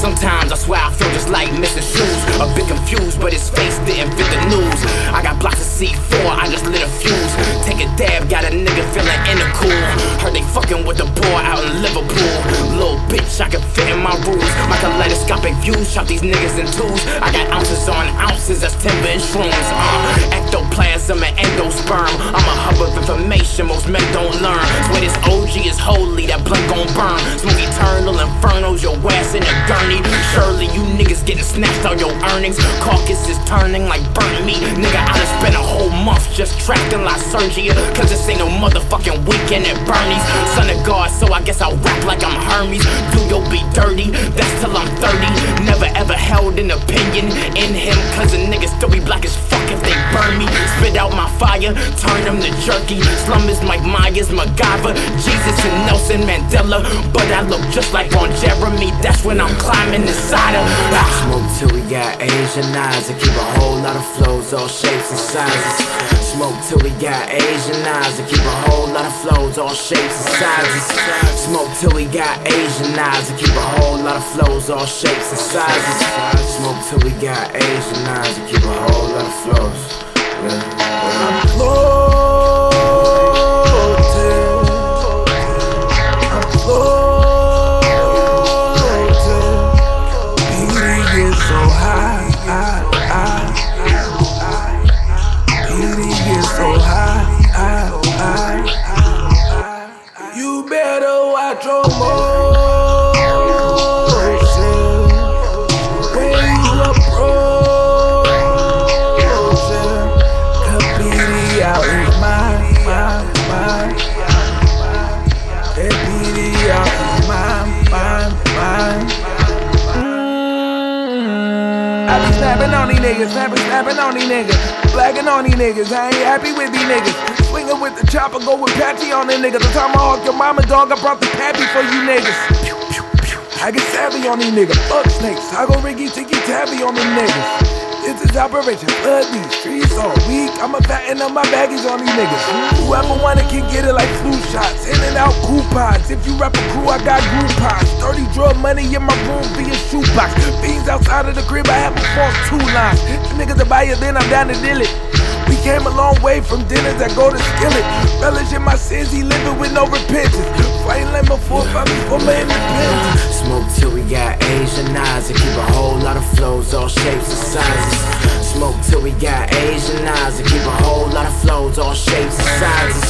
Sometimes I swear I feel just like missing shoes. A bit confused, but his face didn't fit the news. I got blocks of C4, I just lit a fuse. Take a dab, got a nigga feeling in the cool. Heard they fucking with the boy out in Liverpool. Little bitch, I can fit in my rules. Kaleidoscopic views, shot these niggas in twos. I got ounces on ounces, that's timber and shrooms. Uh, ectoplasm and endosperm. I'm a hub of information most men don't learn. Swear this OG is holy, that blunt gon' burn. Smoke eternal infernos, your ass in a gurney. Surely you niggas getting snatched on your earnings. Caucus is turning like burnt meat. Nigga, I done spent a whole month just trapped in Lysergia. Cause this ain't no motherfucking weekend at Bernie's. Son of God, so I guess I'll rap like I'm Hermes. Do you'll be dirty, that's till I'm 30. Never ever held an opinion in him. Cause a nigga still be black as fuck if they burn me. Fire, turn them to jerky. Slum is Mike Myers, MacGyver, Jesus and Nelson Mandela. But I look just like on Jeremy, that's when I'm climbing inside of. Ah. Smoke till we got Asian eyes and keep a whole lot of flows, all shapes and sizes. Smoke till we got Asian eyes and keep a whole lot of flows, all shapes and sizes. Smoke till we got Asian eyes and keep a whole lot of flows, all shapes and sizes. Smoke till we got Asian eyes and keep a whole better watch your motion I be snapping on these niggas, snapping, snapping on these niggas. Blacking on these niggas, I ain't happy with these niggas. Swinging with the chopper, go with Patchy on the niggas. The time I hawk your mama dog, I brought the pappy for you niggas. Pew, pew, pew. I get savvy on these niggas. Fuck snakes, I go Rikki Tikki Tavi on them niggas. This is Operation Flood these streets all week. I'ma fatten up my baggage on these niggas. Whoever wanna can get it like flu shots. In and out coupons. If you rap a crew, I got Groupons. 30 drug money in my room via shoebox. Fiends outside of the crib, I have my false two lines. Niggas a buy it, then I'm down to deal it. Came a long way from dinners that go to skillet. Relish in my sins, he living with no repentance. Fighting like my forefathers for my independence. Smoke till we got Asian eyes and keep a whole lot of flows, all shapes and sizes. Smoke till we got Asian eyes and keep a whole lot of flows, all shapes and sizes.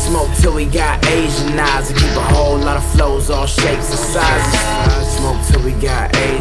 Smoke till we got Asian eyes and keep a whole lot of flows, all shapes and sizes. Smoke till we got Asian.